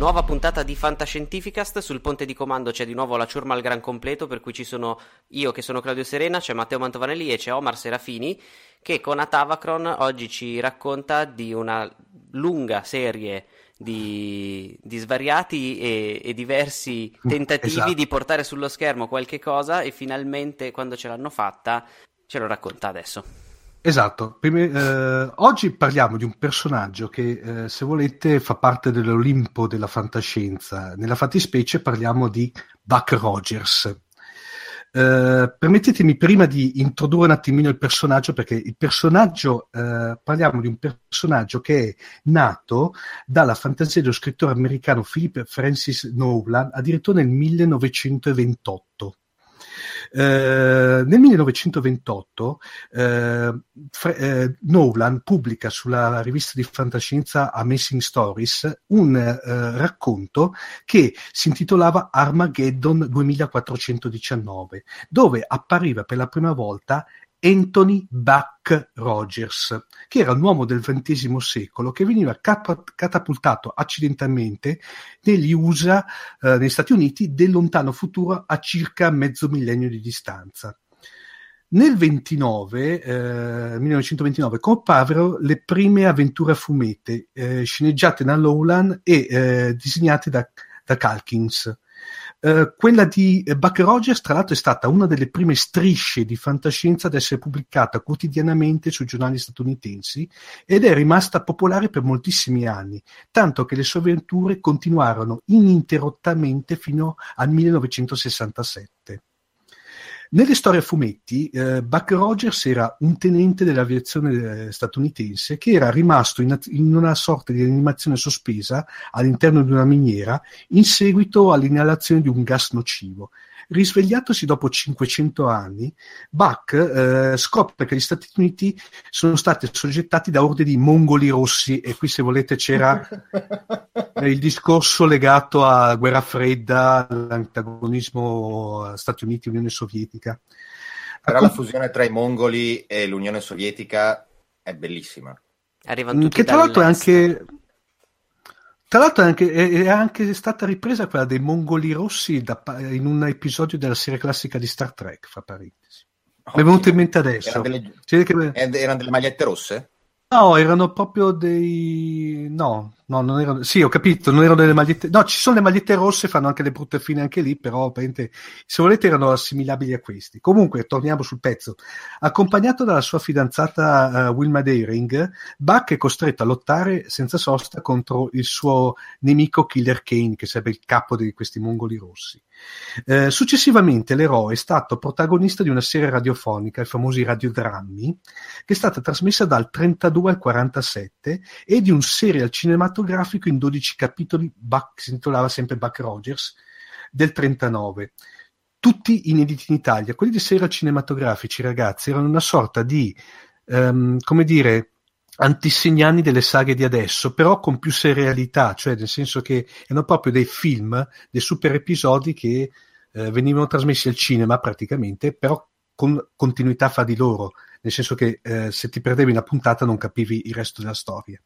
Nuova puntata di Fantascientificast, sul ponte di comando c'è di nuovo la ciurma al gran completo, per cui ci sono io che sono Claudio Serena, c'è Matteo Mantovanelli e c'è Omar Serafini che con Atavacron oggi ci racconta di una lunga serie di, di svariati e, e, diversi tentativi esatto. di portare sullo schermo qualche cosa e finalmente quando ce l'hanno fatta ce lo racconta adesso. Esatto, Prima, eh, oggi parliamo di un personaggio che, eh, se volete, fa parte dell'Olimpo della fantascienza. Nella fattispecie parliamo di Buck Rogers. Eh, permettetemi prima di introdurre un attimino il personaggio, perché il personaggio, eh, parliamo di un personaggio che è nato dalla fantasia dello scrittore americano Philip Francis Nolan addirittura nel 1928. Eh, nel 1928 eh, Fre- eh, Nolan pubblica sulla rivista di fantascienza Amazing Stories un racconto che si intitolava Armageddon 2419, dove appariva per la prima volta Anthony Buck Rogers, che era un uomo del XX secolo che veniva cap- catapultato accidentalmente negli USA, eh, negli Stati Uniti, del lontano futuro a circa mezzo millennio di distanza. Nel 29, eh, 1929 comparvero le prime avventure a fumete, eh, sceneggiate da Lowland e eh, disegnate da, da Calkins. Uh, quella di Buck Rogers, tra l'altro, è stata una delle prime strisce di fantascienza ad essere pubblicata quotidianamente sui giornali statunitensi ed è rimasta popolare per moltissimi anni, tanto che le sue avventure continuarono ininterrottamente fino al 1967. Nelle storie a fumetti, eh, Buck Rogers era un tenente dell'aviazione eh, statunitense che era rimasto in, in, una sorta di animazione sospesa all'interno di una miniera in seguito all'inalazione di un gas nocivo. Risvegliatosi dopo 500 anni, Buck eh, scopre che gli Stati Uniti sono stati assoggettati da orde di mongoli rossi e qui se volete c'era il discorso legato alla guerra fredda, all'antagonismo Stati Uniti-Unione Sovietica. Però la fusione tra i mongoli e l'Unione Sovietica è bellissima. Arrivano tutti che tra l'altro è anche tra l'altro è anche, è, anche, stata ripresa quella dei mongoli rossi da, in un episodio della serie classica di Star Trek, fra parentesi. Oh, Mi è venuto in mente adesso. Erano delle, che... erano delle magliette rosse? No, erano proprio dei... No, no, non erano... Sì, ho capito, non erano delle magliette... No, ci sono le magliette rosse, fanno anche le brutte fine anche lì, però se volete erano assimilabili a questi. Comunque, torniamo sul pezzo. Accompagnato dalla sua fidanzata uh, Wilma Daring, Buck è costretto a lottare senza sosta contro il suo nemico Killer Kane, che sarebbe il capo di questi mongoli rossi. Eh, successivamente l'eroe è stato protagonista di una serie radiofonica, i famosi radiodrammi, che è stata trasmessa dal 32 al 47 e di un serial cinematografico cinematografico in 12 capitoli, Buck, si intitolava sempre Buck Rogers, del 39. Tutti inediti in Italia. Quelli di serial cinematografici, ragazzi, erano una sorta di, um, come dire, antisignani delle saghe di adesso, però con più serialità, cioè nel senso che erano proprio dei film, dei super episodi che eh, venivano trasmessi al cinema praticamente, però con continuità fra di loro, nel senso che eh, se ti perdevi una puntata non capivi il resto della storia.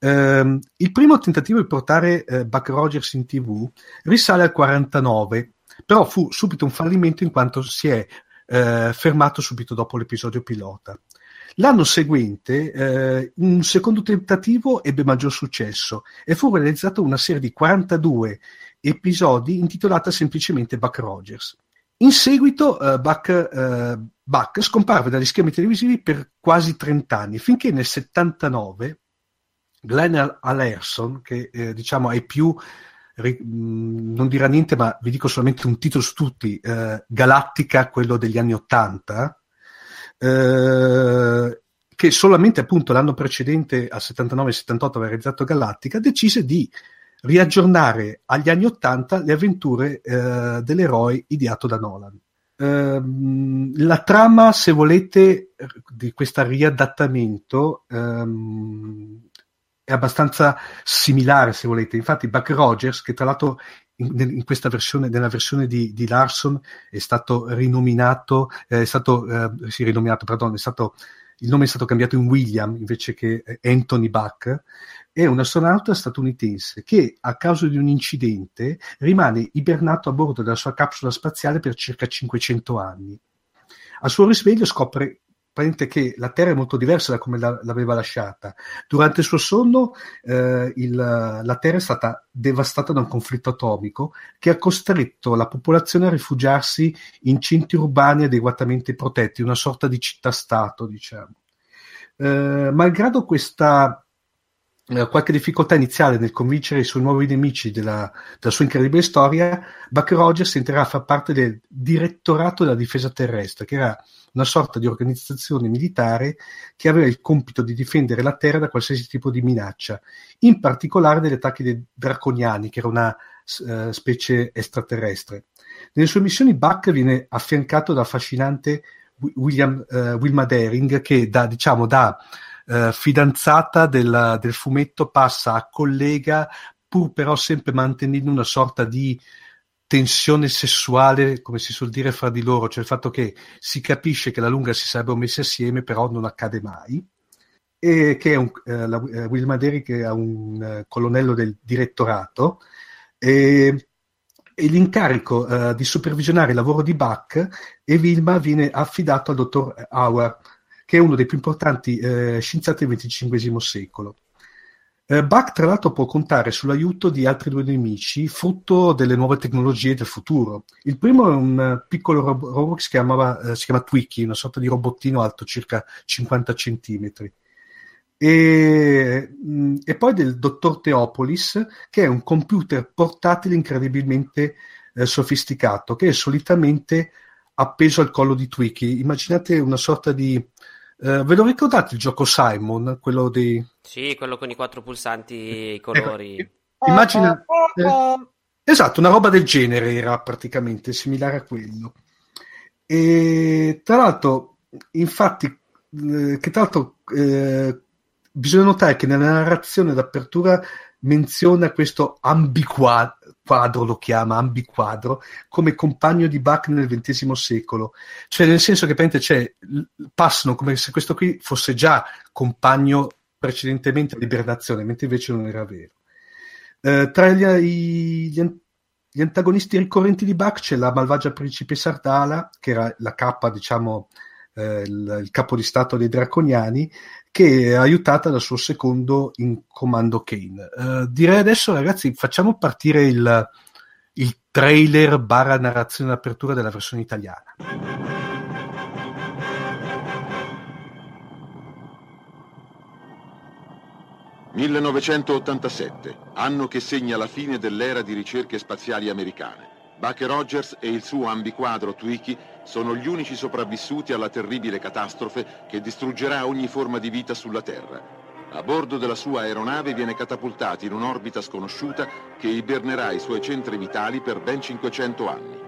Uh, il primo tentativo di portare uh, Buck Rogers in tv risale al 49, però fu subito un fallimento in quanto si è uh, fermato subito dopo l'episodio pilota. L'anno seguente eh, un secondo tentativo ebbe maggior successo e fu realizzata una serie di 42 episodi intitolata semplicemente Buck Rogers. In seguito uh, Buck, uh, Buck, scomparve dagli schermi televisivi per quasi 30 anni, finché nel 79 Glenn Alerson, che eh, diciamo è più, mm, non dirà niente, ma vi dico solamente un titolo su tutti, eh, Galattica, quello degli anni 80, eh, che solamente appunto l'anno precedente, al 79-78, aveva realizzato Galattica, decise di riaggiornare agli anni 80 le avventure eh, dell'eroe ideato da Nolan. Uh, la trama, se volete, di questo riadattamento um, è abbastanza similare, se volete. Infatti, Buck Rogers, che tra l'altro in, in questa versione, nella versione di, di, Larson, è stato rinominato, eh, è stato, eh, sì, rinominato, pardon, è stato, il nome è stato cambiato in William invece che Anthony Buck è un astronauta statunitense che a causa di un incidente rimane ibernato a bordo della sua capsula spaziale per circa 500 anni. Al suo risveglio scopre che la Terra è molto diversa da come la, l'aveva lasciata. Durante il suo sonno eh, il, la Terra è stata devastata da un conflitto atomico che ha costretto la popolazione a rifugiarsi in centri urbani adeguatamente protetti, una sorta di città-stato, diciamo. Eh, malgrado questa qualche difficoltà iniziale nel convincere i suoi nuovi nemici della, della sua incredibile storia, Buck Rogers entrerà a far parte del Direttorato della Difesa Terrestre, che era una sorta di organizzazione militare che aveva il compito di difendere la Terra da qualsiasi tipo di minaccia, in particolare dagli attacchi dei draconiani, che era una uh, specie extraterrestre. Nelle sue missioni Buck viene affiancato dal affascinante William, uh, Wilma Daring, che da, diciamo, da eh, fidanzata del, del fumetto passa a collega, pur però sempre mantenendo una sorta di tensione sessuale, come si suol dire fra di loro, cioè il fatto che si capisce che la lunga si sarebbero messi assieme, però non accade mai. E che è un, eh, la, eh, Wilma Derrick è un eh, colonnello del direttorato. E, e l'incarico eh, di supervisionare il lavoro di Buck e Wilma viene affidato al dottor Howard, che è uno dei più importanti eh, scienziati del XXV secolo. Eh, Buck, tra l'altro, può contare sull'aiuto di altri due nemici, frutto delle nuove tecnologie del futuro. Il primo è un uh, piccolo rob- robot che si, chiamava, uh, si chiama Twiki, una sorta di robottino alto circa 50 centimetri. E, mm, e, poi del dottor Teopolis, che è un computer portatile incredibilmente eh, sofisticato, che è solitamente appeso al collo di Twiki. Immaginate una sorta di Uh, ve lo ricordate il gioco Simon? Quello di... Sì, quello con i quattro pulsanti e i colori. Eh, immagina... Eh, esatto, una roba del genere era praticamente similare a quello. E tra l'altro, infatti, eh, che tra l'altro eh, bisogna notare che nella narrazione d'apertura menziona questo ambiquadro, lo chiama ambiquadro, come compagno di Bach nel XX secolo. Cioè, nel senso che cioè, passano come se questo qui fosse già compagno precedentemente a Liberazione, mentre invece non era vero. Eh, tra gli, gli, gli, antagonisti ricorrenti di Bach c'è la malvagia principessa Ardala, che era la capa, diciamo, eh, il, il capo di stato dei Draconiani, che è aiutata dal suo secondo in comando Kane. Uh, direi adesso, ragazzi, facciamo partire il, il trailer barra narrazione d'apertura della versione italiana. 1987, anno che segna la fine dell'era di ricerche spaziali americane. Buck Rogers e il suo ambiquadro Twiki sono gli unici sopravvissuti alla terribile catastrofe che distruggerà ogni forma di vita sulla Terra. A bordo della sua aeronave viene catapultato in un'orbita sconosciuta che ibernerà i suoi centri vitali per ben 500 anni.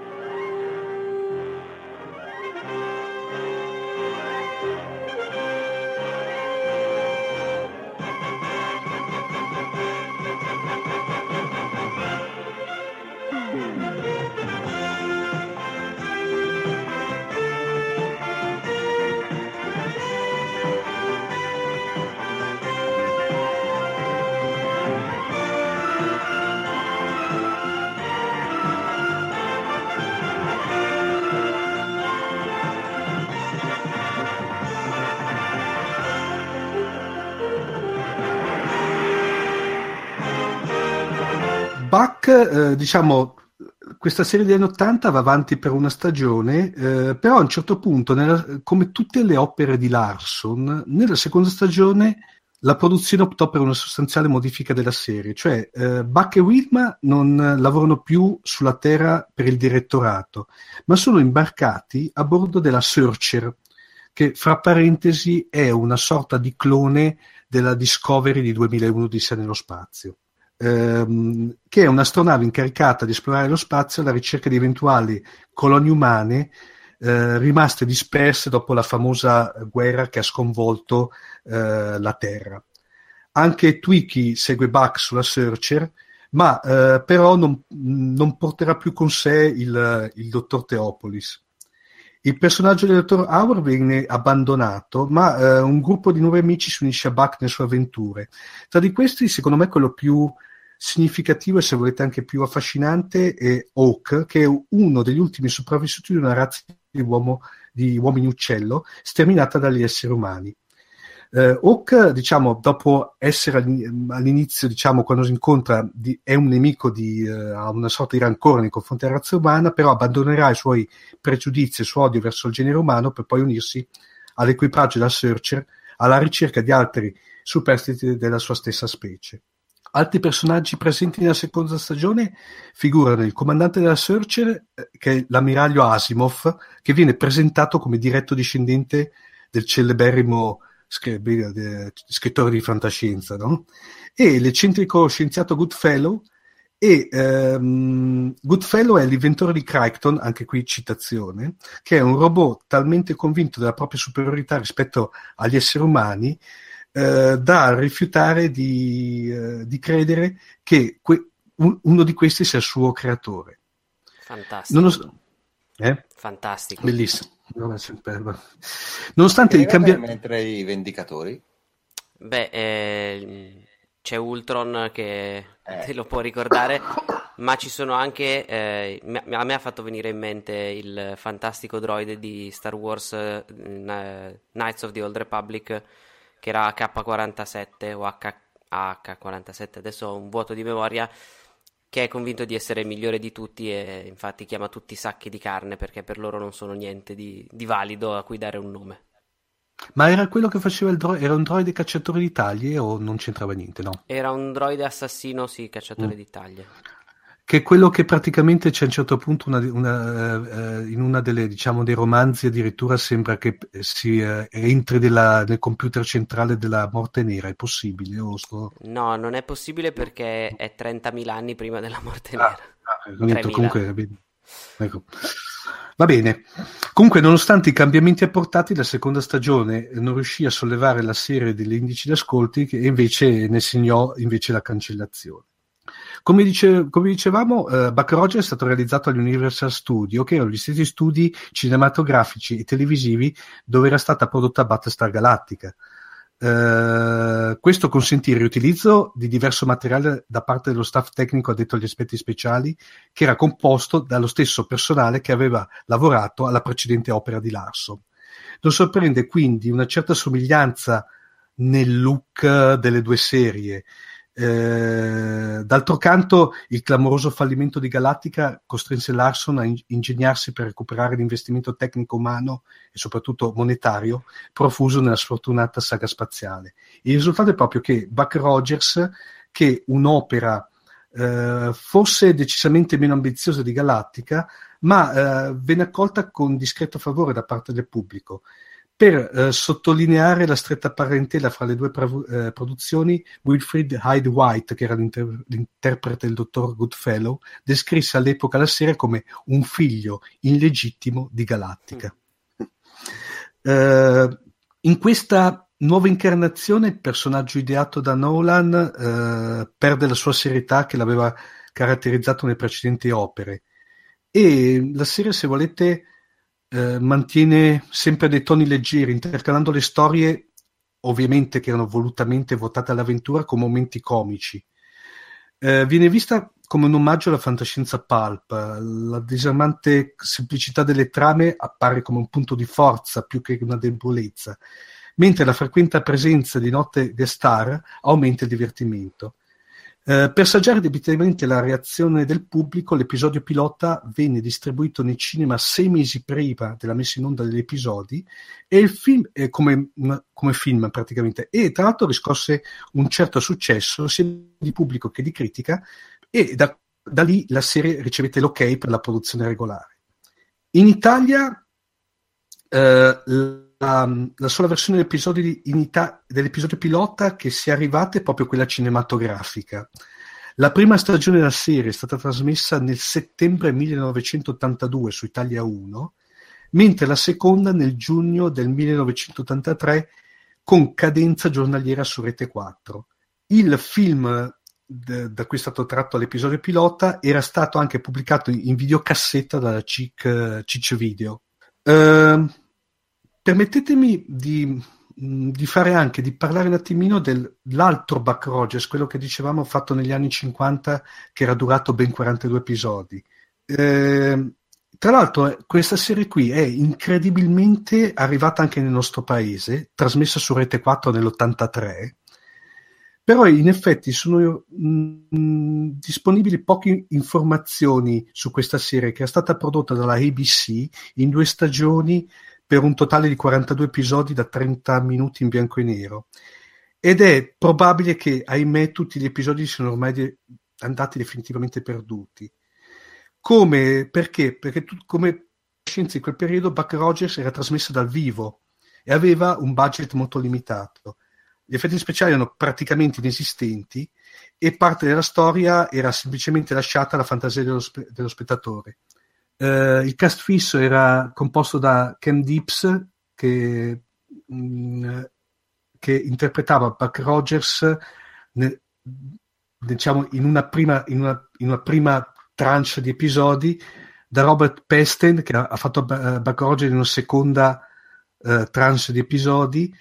Buck, eh, diciamo, questa serie degli anni 80 va avanti per una stagione, eh, però a un certo punto, nella, come tutte le opere di Larson, nella seconda stagione la produzione optò per una sostanziale modifica della serie, cioè eh, Buck e Wilma non lavorano più sulla Terra per il direttorato, ma sono imbarcati a bordo della Searcher, che fra parentesi è una sorta di clone della Discovery di 2001 di sé nello spazio ehm, che è un'astronave incaricata di esplorare lo spazio alla ricerca di eventuali colonie umane eh, rimaste disperse dopo la famosa guerra che ha sconvolto eh, la Terra. Anche Twiki segue Buck sulla Searcher, ma eh, però non, non, porterà più con sé il, il dottor Teopolis. Il personaggio del dottor Howard viene abbandonato, ma eh, un gruppo di nuovi amici si unisce a Buck nelle sue avventure. Tra di questi, secondo me, quello più significativo e se volete anche più affascinante è Hawk, che è uno degli ultimi sopravvissuti di una razza di, uomo, di uomini uccello sterminata dagli esseri umani. Uh, Hawk, diciamo, dopo essere all'inizio, diciamo, quando si incontra, di, è un nemico di, uh, ha una sorta di rancore nei confronti della razza umana, però abbandonerà i suoi pregiudizi e il suo odio verso il genere umano per poi unirsi all'equipaggio della Searcher alla ricerca di altri superstiti della sua stessa specie. Altri personaggi presenti nella seconda stagione figurano il comandante della Searcher, eh, che è l'ammiraglio Asimov, che viene presentato come diretto discendente del celeberrimo scrittore di fantascienza, no? e l'eccentrico scienziato Goodfellow, e ehm, Goodfellow è l'inventore di Crichton, anche qui citazione, che è un robot talmente convinto della propria superiorità rispetto agli esseri umani eh, da rifiutare di, eh, di credere che que- un- uno di questi sia il suo creatore. Fantastico. Nonost- eh? Fantastico. Bellissimo. Nonostante i cambiamenti... Mentre i Vendicatori? Beh, eh, c'è Ultron che eh. te lo può ricordare, ma ci sono anche... Eh, a me ha fatto venire in mente il fantastico droide di Star Wars uh, Knights of the Old Republic che era H47 o H, H47, adesso ho un vuoto di memoria, che è convinto di essere il migliore di tutti e infatti chiama tutti sacchi di carne perché per loro non sono niente di, di valido a cui dare un nome. Ma era quello che faceva il droide, era un droide cacciatore di taglie o non c'entrava niente, no? Era un droide assassino, sì, cacciatore mm. di taglie che è quello che praticamente c'è a un certo punto una, una, uh, in una delle diciamo dei romanzi addirittura sembra che si uh, entri della, nel computer centrale della morte nera è possibile? O sto... no non è possibile perché è 30.000 anni prima della morte nera ah, ah, comunque ecco. Va bene. Comunque, nonostante i cambiamenti apportati, la seconda stagione non riuscì a sollevare la serie degli indici di ascolti e invece ne segnò invece la cancellazione. Come, dice, come dicevamo, uh, Buck Rogers è stato realizzato all'Universal Studio, che erano gli stessi studi cinematografici e televisivi dove era stata prodotta Battlestar Galactica. Uh, questo consentì il riutilizzo di diverso materiale da parte dello staff tecnico addetto agli aspetti speciali, che era composto dallo stesso personale che aveva lavorato alla precedente opera di Larson. Non sorprende quindi una certa somiglianza nel look delle due serie, eh, d'altro canto, il clamoroso fallimento di Galattica costrinse Larson a ingegnarsi per recuperare l'investimento tecnico umano e soprattutto monetario profuso nella sfortunata saga spaziale. Il risultato è proprio che Buck Rogers, che un'opera eh, fosse decisamente meno ambiziosa di Galattica, ma eh, venne accolta con discreto favore da parte del pubblico per eh, sottolineare la stretta parentela fra le due prav- eh, produzioni, Wilfrid Hyde White, che era l'inter- l'interprete del dottor Goodfellow, descrisse all'epoca la serie come un figlio illegittimo di Galattica. Mm. Uh, in questa nuova incarnazione il personaggio ideato da Nolan uh, perde la sua serietà che l'aveva caratterizzato nelle precedenti opere e la serie, se volete, eh, mantiene sempre dei toni leggeri, intercalando le storie, ovviamente che erano volutamente votate all'avventura, con momenti comici. Eh, viene vista come un omaggio alla fantascienza pulp. La disarmante semplicità delle trame appare come un punto di forza più che una debolezza, mentre la frequente presenza di note guest star aumenta il divertimento. Eh, per saggiare debitamente la reazione del pubblico, l'episodio pilota venne distribuito nei cinema sei mesi prima della messa in onda degli episodi e il film eh, come, come, film praticamente e tra l'altro riscosse un certo successo sia di pubblico che di critica e da, da lì la serie ricevette l'ok per la produzione regolare. In Italia eh, la, la, sola versione Ita- dell'episodio pilota che sia arrivata è proprio quella cinematografica. La prima stagione della serie è stata trasmessa nel settembre 1982 su Italia 1, mentre la seconda nel giugno del 1983 con cadenza giornaliera su Rete 4. Il film d- da cui è stato tratto l'episodio pilota era stato anche pubblicato in videocassetta dalla CIC, CIC Video. Uh, Permettetemi di, di, fare anche, di parlare un attimino dell'altro Buck Rogers, quello che dicevamo fatto negli anni 50, che era durato ben 42 episodi. Eh, tra l'altro, questa serie qui è incredibilmente arrivata anche nel nostro paese, trasmessa su Rete 4 nell'83, però in effetti sono mh, disponibili poche informazioni su questa serie che è stata prodotta dalla ABC in due stagioni per un totale di 42 episodi da 30 minuti in bianco e nero. Ed è probabile che, ahimè, tutti gli episodi siano ormai de- andati definitivamente perduti. Come? Perché? Perché tu, come scienza in quel periodo Buck Rogers era trasmessa dal vivo e aveva un budget molto limitato. Gli effetti speciali erano praticamente inesistenti e parte della storia era semplicemente lasciata alla fantasia dello, spe- dello spettatore. Uh, il cast fisso era composto da Ken Deeps che, mm, che interpretava Buck Rogers ne, diciamo in una, prima, in, una, in una prima tranche di episodi, da Robert Pesten che ha, fatto uh, Buck Rogers in una seconda uh, tranche di episodi,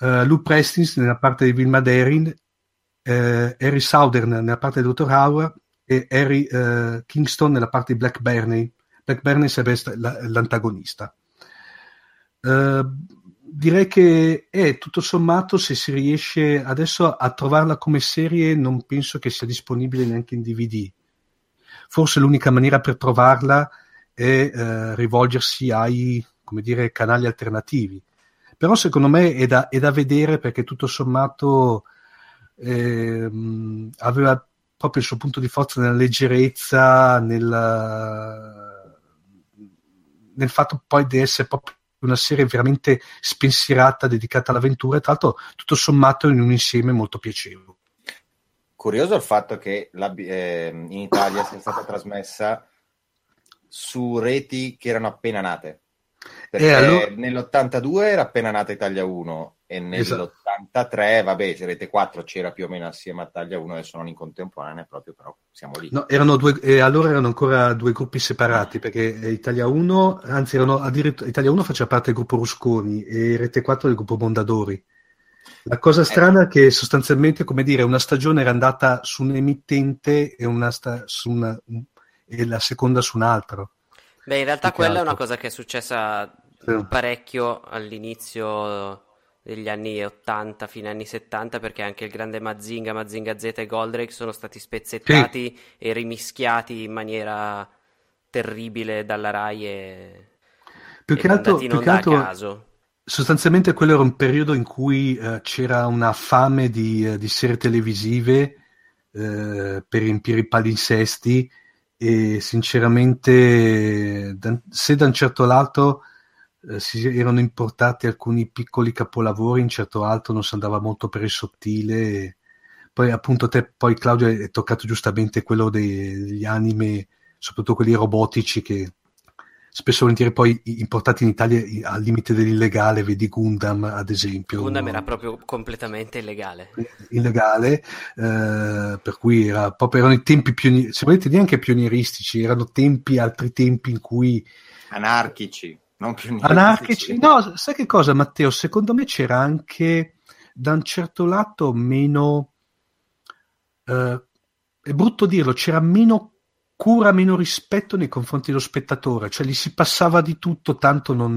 uh, Lou Prestins nella parte di Vilma Derin, Harry Southern nella parte del Dr. Howard e Harry Kingston nella parte di Black Burney Blackburn sarebbe l'antagonista. Uh, direi che è tutto sommato se si riesce adesso a trovarla come serie non penso che sia disponibile neanche in DVD forse l'unica maniera per trovarla è uh, rivolgersi ai dire, canali alternativi però secondo me è da, è da vedere perché tutto sommato eh, aveva proprio il suo punto di forza nella leggerezza nella nel fatto poi di essere proprio una serie veramente spensierata dedicata all'avventura e tra l'altro tutto sommato in un insieme molto piacevole. Curioso il fatto che la, eh, in Italia sia stata trasmessa su reti che erano appena nate. Perché allora... nell'82 era appena nata Italia 1 e nell'83, esatto. vabbè, Rete 4 c'era più o meno assieme a Italia 1, adesso non in contemporanea proprio, però siamo lì. No, erano due, e allora erano ancora due gruppi separati, perché Italia 1, anzi erano addirittura, Italia 1 faceva parte del gruppo Rusconi e Rete 4 del gruppo Mondadori. La cosa strana è che sostanzialmente, come dire, una stagione era andata su un emittente e, una sta- una, e la seconda su un altro. Beh, in realtà quella altro. è una cosa che è successa sì. parecchio all'inizio degli anni 80 fino agli anni 70 perché anche il grande Mazinga, Mazinga Z e Goldrake sono stati spezzettati sì. e rimischiati in maniera terribile dalla Rai e, più che altro, più che altro sostanzialmente quello era un periodo in cui eh, c'era una fame di, eh, di serie televisive eh, per riempire i palinsesti e sinceramente se da un certo lato eh, si erano importati alcuni piccoli capolavori, in certo altro non si andava molto per il sottile. Poi appunto te, poi Claudio hai toccato giustamente quello dei, degli anime, soprattutto quelli robotici che spesso e volentieri poi importati in Italia al limite dell'illegale, vedi Gundam ad esempio. Gundam era proprio completamente illegale. Illegale, eh, per cui era, proprio erano i tempi pionieri, se volete neanche pionieristici, erano tempi, altri tempi in cui... Anarchici, non pionieristici. Anarchici, no, sai che cosa Matteo? Secondo me c'era anche da un certo lato meno... Eh, è brutto dirlo, c'era meno cura, meno rispetto nei confronti dello spettatore, cioè gli si passava di tutto, tanto non,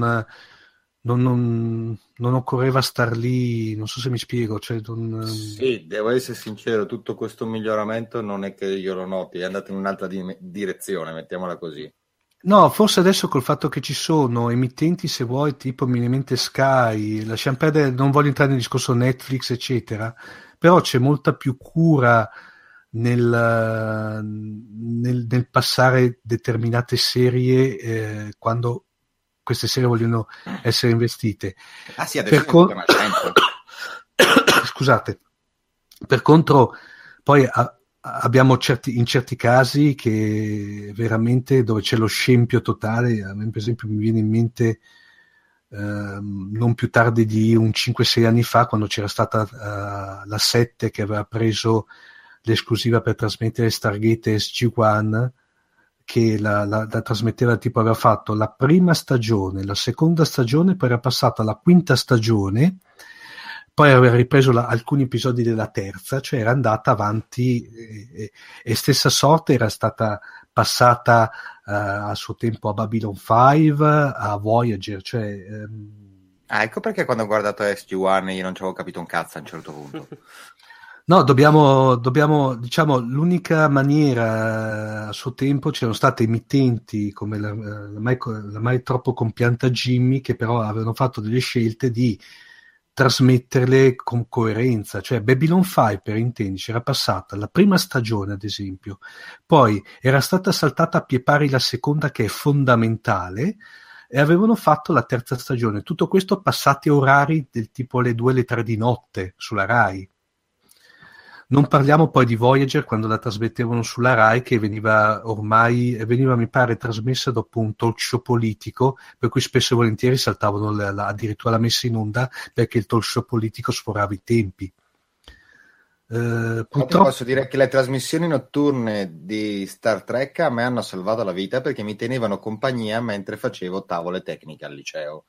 non, non, non occorreva star lì, non so se mi spiego. Cioè non... Sì, devo essere sincero, tutto questo miglioramento non è che io lo noti, è andato in un'altra di- direzione, mettiamola così. No, forse adesso col fatto che ci sono emittenti, se vuoi, tipo minimente Sky, lasciamo perdere, non voglio entrare nel discorso Netflix, eccetera, però c'è molta più cura nel, nel, nel passare determinate serie eh, quando queste serie vogliono essere investite. Ah sì, adesso per con... Scusate, per contro poi a, abbiamo certi, in certi casi che veramente dove c'è lo scempio totale, a me per esempio mi viene in mente eh, non più tardi di un 5-6 anni fa quando c'era stata uh, la 7 che aveva preso l'esclusiva per trasmettere Stargate SG-1 che la, la, la, trasmetteva tipo aveva fatto la prima stagione, la seconda stagione, poi era passata alla quinta stagione, poi aveva ripreso la, alcuni episodi della terza, cioè era andata avanti e, e, e stessa sorte era stata passata uh, a suo tempo a Babylon 5, a Voyager, cioè... Um... Ah, ecco perché quando ho guardato SG-1 io non ci avevo capito un cazzo a un certo punto. No, dobbiamo, dobbiamo, diciamo, l'unica maniera a suo tempo c'erano state emittenti come la, la, mai, la mai troppo compianta Jimmy che però avevano fatto delle scelte di trasmetterle con coerenza, cioè Babylon 5 per intenderci era passata la prima stagione ad esempio, poi era stata saltata a pie pari la seconda che è fondamentale e avevano fatto la terza stagione, tutto questo passati orari del tipo le 2 le 3 di notte sulla RAI non parliamo poi di Voyager quando la trasmettevano sulla Rai che veniva ormai, veniva mi pare trasmessa dopo un talk show politico per cui spesso e volentieri saltavano la, la, addirittura la messa in onda perché il talk show politico sforava i tempi. Uh, purtroppo... Posso dire che le trasmissioni notturne di Star Trek a me hanno salvato la vita perché mi tenevano compagnia mentre facevo tavole tecniche al liceo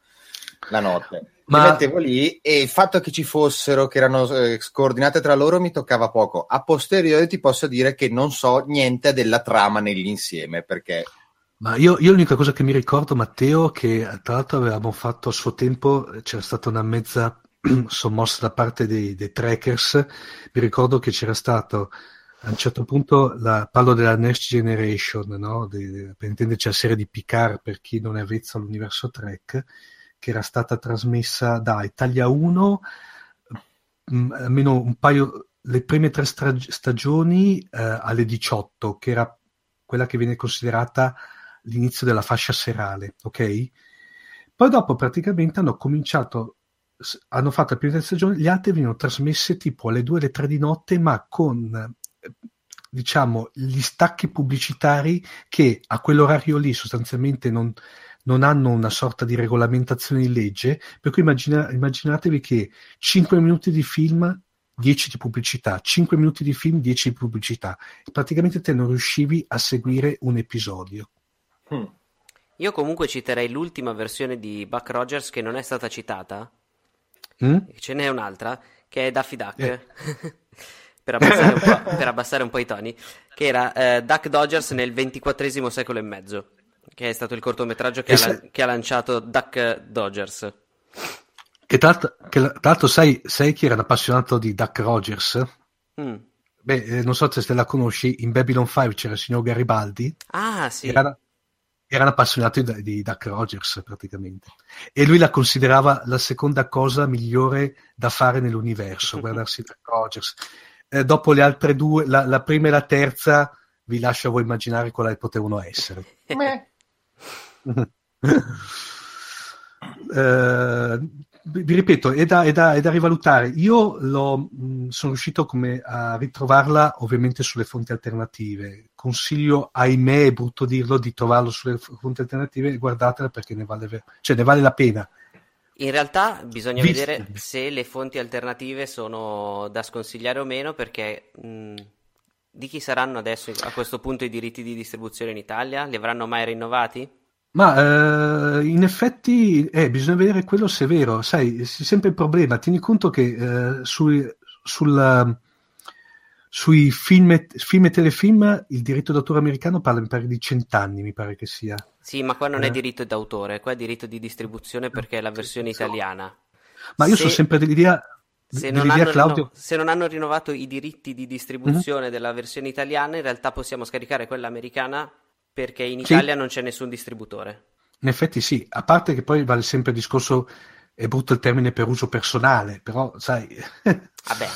la notte. Ma... Mi mettevo lì e il fatto che ci fossero, che erano eh, scordinate tra loro, mi toccava poco. A posteriori ti posso dire che non so niente della trama nell'insieme perché. Ma io, io l'unica cosa che mi ricordo, Matteo, che tra l'altro avevamo fatto a suo tempo, c'era stata una mezza sommossa da parte dei, dei trackers. Mi ricordo che c'era stato a un certo punto la, parlo della Next Generation, no? De, per intenderci la serie di Picard per chi non è avvezzo all'universo Trek che era stata trasmessa da Italia 1 mm, almeno un paio le prime tre strag- stagioni eh, alle 18 che era quella che viene considerata l'inizio della fascia serale ok? Poi dopo praticamente hanno cominciato hanno fatto la prima stagioni gli altri venivano trasmesse tipo alle 2 alle 3 di notte ma con diciamo gli stacchi pubblicitari che a quell'orario lì sostanzialmente non, non hanno una sorta di regolamentazione di legge, per cui immagina, immaginatevi che 5 minuti di film 10 di pubblicità, 5 minuti di film, 10 di pubblicità. Praticamente te non riuscivi a seguire un episodio. Hmm. Io comunque citerei l'ultima versione di Buck Rogers che non è stata citata. Mm? Ce n'è un'altra che è Daffy Duck. Eh. per, abbassare per, abbassare un po', i toni. Che era eh, Duck Dodgers nel XXIV secolo e mezzo che è stato il cortometraggio che, ha, che ha, lanciato Duck Dodgers. Che tra, che tra l'altro sai, sai, chi era un appassionato di Duck Rogers? Mm. Beh, eh, non so se te la conosci, in Babylon 5 c'era il signor Garibaldi. Ah, sì. Era, era un appassionato di, di Duck Rogers praticamente. E lui la considerava la seconda cosa migliore da fare nell'universo, guardarsi Duck Rogers. Eh, dopo le altre due, la, la, prima e la terza, vi lascio a voi immaginare quali potevano essere. eh, vi ripeto, è da, è, da, è da, rivalutare. Io lo, mh, sono riuscito come a ritrovarla ovviamente sulle fonti alternative. Consiglio, ahimè, è brutto dirlo, di trovarlo sulle fonti alternative e guardatela perché ne vale, cioè, ne vale la pena. In realtà bisogna Vist- vedere se le fonti alternative sono da sconsigliare o meno perché mh, di chi saranno adesso a questo punto i diritti di distribuzione in Italia? Li avranno mai rinnovati? Ma eh, in effetti eh, bisogna vedere quello se è vero, sai, è sempre il problema. Tieni conto che eh, sui, sul, sui film, film, e telefilm il diritto d'autore americano parla mi pare di cent'anni, mi pare che sia. Sì, ma qua non è eh. diritto d'autore, qua è diritto di distribuzione perché è la versione italiana. Ma io se... sono sempre dell'idea se non, hanno, Claudio... se non, hanno, rinnovato i diritti di distribuzione mm-hmm. della versione italiana, in realtà possiamo scaricare quella americana perché in Italia sì. non c'è nessun distributore. In effetti sì, a parte che poi vale sempre il discorso, è brutto il termine per uso personale, però sai... Vabbè.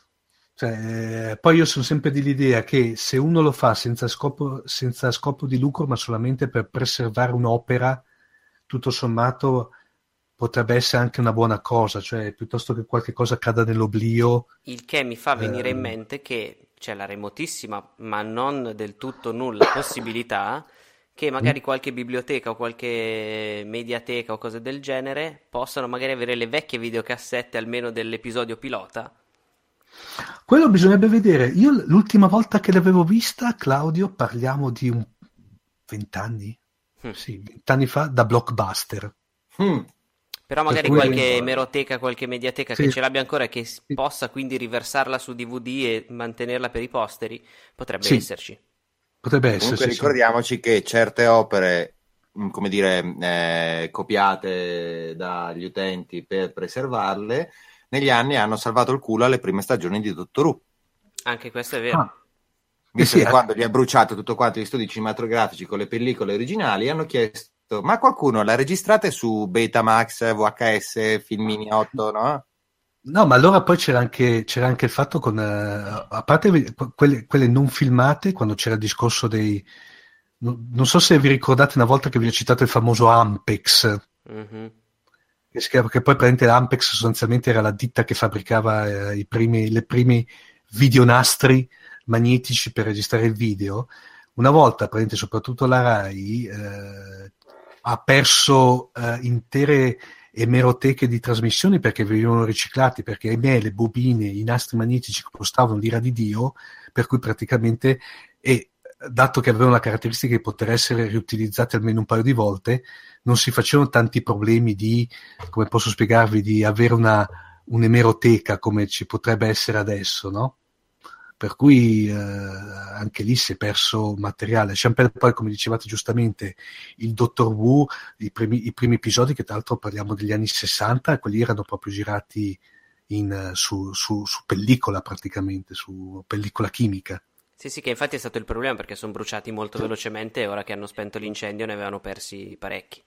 cioè, poi io sono sempre dell'idea che se uno lo fa senza scopo, senza scopo di lucro, ma solamente per preservare un'opera, tutto sommato potrebbe essere anche una buona cosa, cioè piuttosto che qualche cosa cada nell'oblio. Il che mi fa venire eh... in mente che c'è la remotissima, ma non del tutto nulla possibilità che magari qualche biblioteca o qualche mediateca o cose del genere possano magari avere le vecchie videocassette almeno dell'episodio pilota. Quello bisognerebbe vedere. Io l'ultima volta che l'avevo vista, Claudio, parliamo di un vent'anni? Mm. Sì, vent'anni fa, da blockbuster. Mm. Però magari per qualche emeroteca, qualche mediateca sì. che ce l'abbia ancora e che sì. possa quindi riversarla su DVD e mantenerla per i posteri, potrebbe sì. esserci. Potrebbe esserci. Comunque ricordiamoci che certe opere, mm, come dire, eh, copiate dagli utenti per preservarle, negli anni hanno salvato il culo alle prime stagioni di Doctor Who. Anche questo è vero. Ah. Visto eh che quando gli ha bruciato tutto quanto gli studi cinematografici con le pellicole originali, hanno chiesto ma qualcuno l'ha registrata su Betamax, VHS, Filmini 8, no? No, ma allora poi c'era anche, c'era anche il fatto con, uh, a parte quelle, quelle, non filmate, quando c'era il discorso dei... Non, non, so se vi ricordate una volta che vi ho citato il famoso Ampex, mm-hmm. che, che, poi praticamente l'Ampex sostanzialmente era la ditta che fabbricava eh, i primi, le primi videonastri magnetici per registrare il video. Una volta, praticamente soprattutto la RAI, eh, ha perso eh, intere emeroteche di trasmissioni perché venivano riciclati, perché ahimè le bobine, i nastri magnetici costavano l'ira di Dio, per cui praticamente, e dato che avevano la caratteristica di poter essere riutilizzati almeno un paio di volte, non si facevano tanti problemi di, come posso spiegarvi, di avere una, un'emeroteca come ci potrebbe essere adesso, no? Per cui eh, anche lì si è perso materiale. Champagne poi, come dicevate giustamente, il Dottor Wu, i primi, i primi episodi, che tra l'altro parliamo degli anni 60, quelli erano proprio girati in, su, su, su pellicola praticamente, su pellicola chimica. Sì, sì, che infatti è stato il problema perché sono bruciati molto velocemente e ora che hanno spento l'incendio ne avevano persi parecchi.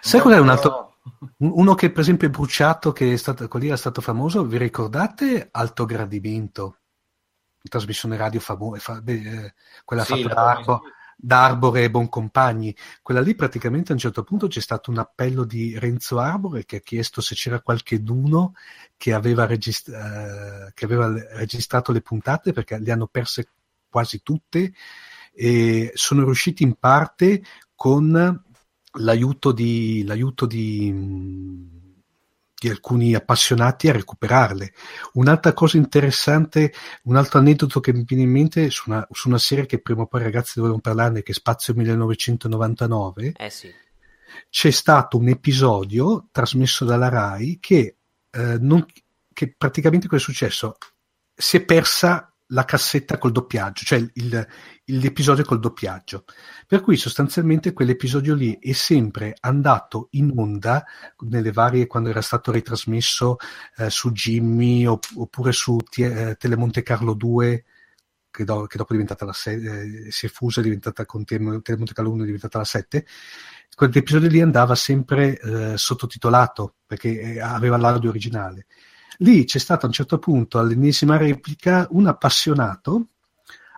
Sai qual è un altro? Uno che per esempio è bruciato, che è stato, quelli era stato famoso, vi ricordate Alto Gradimento? Trasmissione radio famosa, eh, quella sì, fatta da, Arbo, da Arbore e Boncompagni. Quella lì praticamente a un certo punto c'è stato un appello di Renzo Arbore che ha chiesto se c'era qualcheduno che aveva, regist- eh, che aveva registrato le puntate perché le hanno perse quasi tutte e sono riusciti in parte con l'aiuto di, l'aiuto di di alcuni appassionati a recuperarle. Un'altra cosa interessante, un altro aneddoto che mi viene in mente su una, su una serie che prima o poi ragazzi dovevano parlarne, che è Spazio 1999, eh sì. c'è stato un episodio trasmesso dalla RAI che, eh, non, che praticamente cosa è successo? Si è persa la cassetta col doppiaggio, cioè il, l'episodio col doppiaggio. Per cui sostanzialmente quell'episodio lì è sempre andato in onda nelle varie, quando era stato ritrasmesso eh, su Jimmy opp- oppure su T- eh, Telemonte Carlo 2, che, do- che, dopo è diventata la 7, eh, si è fusa, è diventata con Telemonte Carlo 1, è diventata la 7. Quell'episodio lì andava sempre eh, sottotitolato perché eh, aveva l'audio originale. Lì c'è stato a un certo punto, all'ennesima replica, un appassionato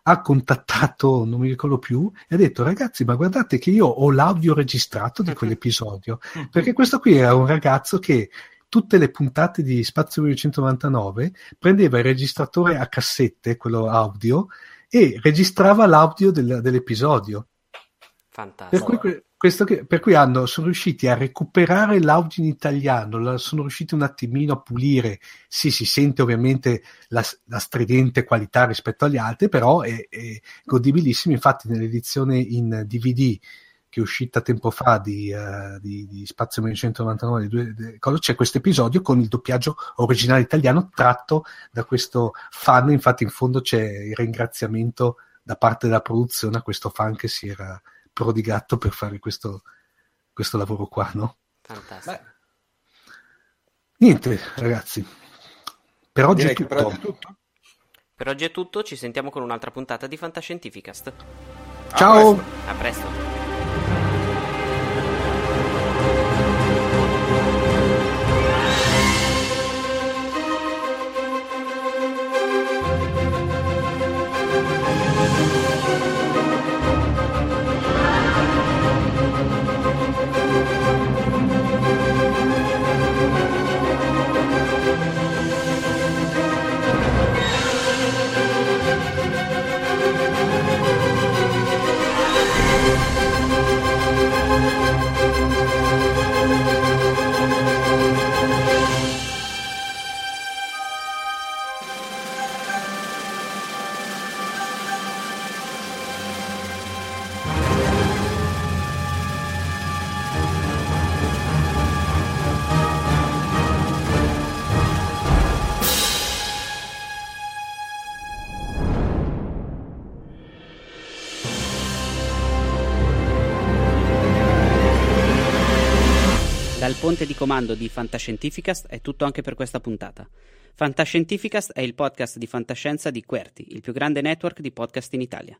ha contattato, non mi ricordo più, e ha detto ragazzi ma guardate che io ho l'audio registrato di quell'episodio, perché questo qui era un ragazzo che tutte le puntate di Spazio 1999 prendeva il registratore a cassette, quello audio, e registrava l'audio del, dell'episodio. Fantastico. Per cui, che, per cui hanno, sono riusciti a recuperare l'audio in italiano, la, sono riusciti un attimino a pulire. Sì, si sente ovviamente la, la stridente qualità rispetto agli altri, però è, è, godibilissimo. Infatti, nell'edizione in DVD che è uscita tempo fa di, uh, di, di Spazio 1999, di due, di, c'è questo episodio con il doppiaggio originale italiano tratto da questo fan. Infatti, in fondo c'è il ringraziamento da parte della produzione a questo fan che si era prodigato per fare questo, questo lavoro qua, no? Fantastico. Beh. Niente, ragazzi. Per oggi, è tutto. per oggi è tutto. Per oggi è tutto, ci sentiamo con un'altra puntata di Fantascientificast. Ciao! A presto. A presto. Ponte di comando di Fantascientificast è tutto anche per questa puntata. Fantascientificast è il podcast di fantascienza di Querti, il più grande network di podcast in Italia.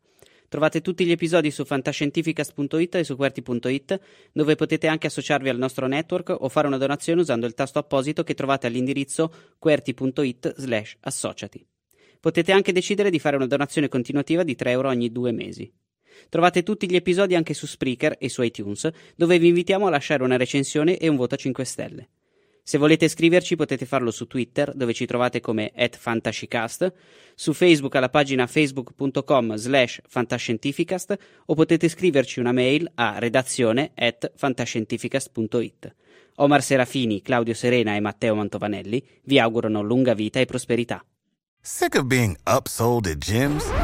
Trovate tutti gli episodi su fantascientificast.it e su QWERTY.it, dove potete anche associarvi al nostro network o fare una donazione usando il tasto apposito che trovate all'indirizzo QWERTY.it slash associati. Potete anche decidere di fare una donazione continuativa di 3 euro ogni due mesi. Trovate tutti gli episodi anche su Spreaker e su iTunes, dove vi invitiamo a lasciare una recensione e un voto a 5 stelle. Se volete scriverci potete farlo su Twitter, dove ci trovate come @fantascicast, su Facebook alla pagina facebook.com slash fantascientificast o potete scriverci una mail a redazione at fantascientificast.it. Omar Serafini, Claudio Serena e Matteo Mantovanelli vi augurano lunga vita e prosperità. Sick of being upsold at gyms?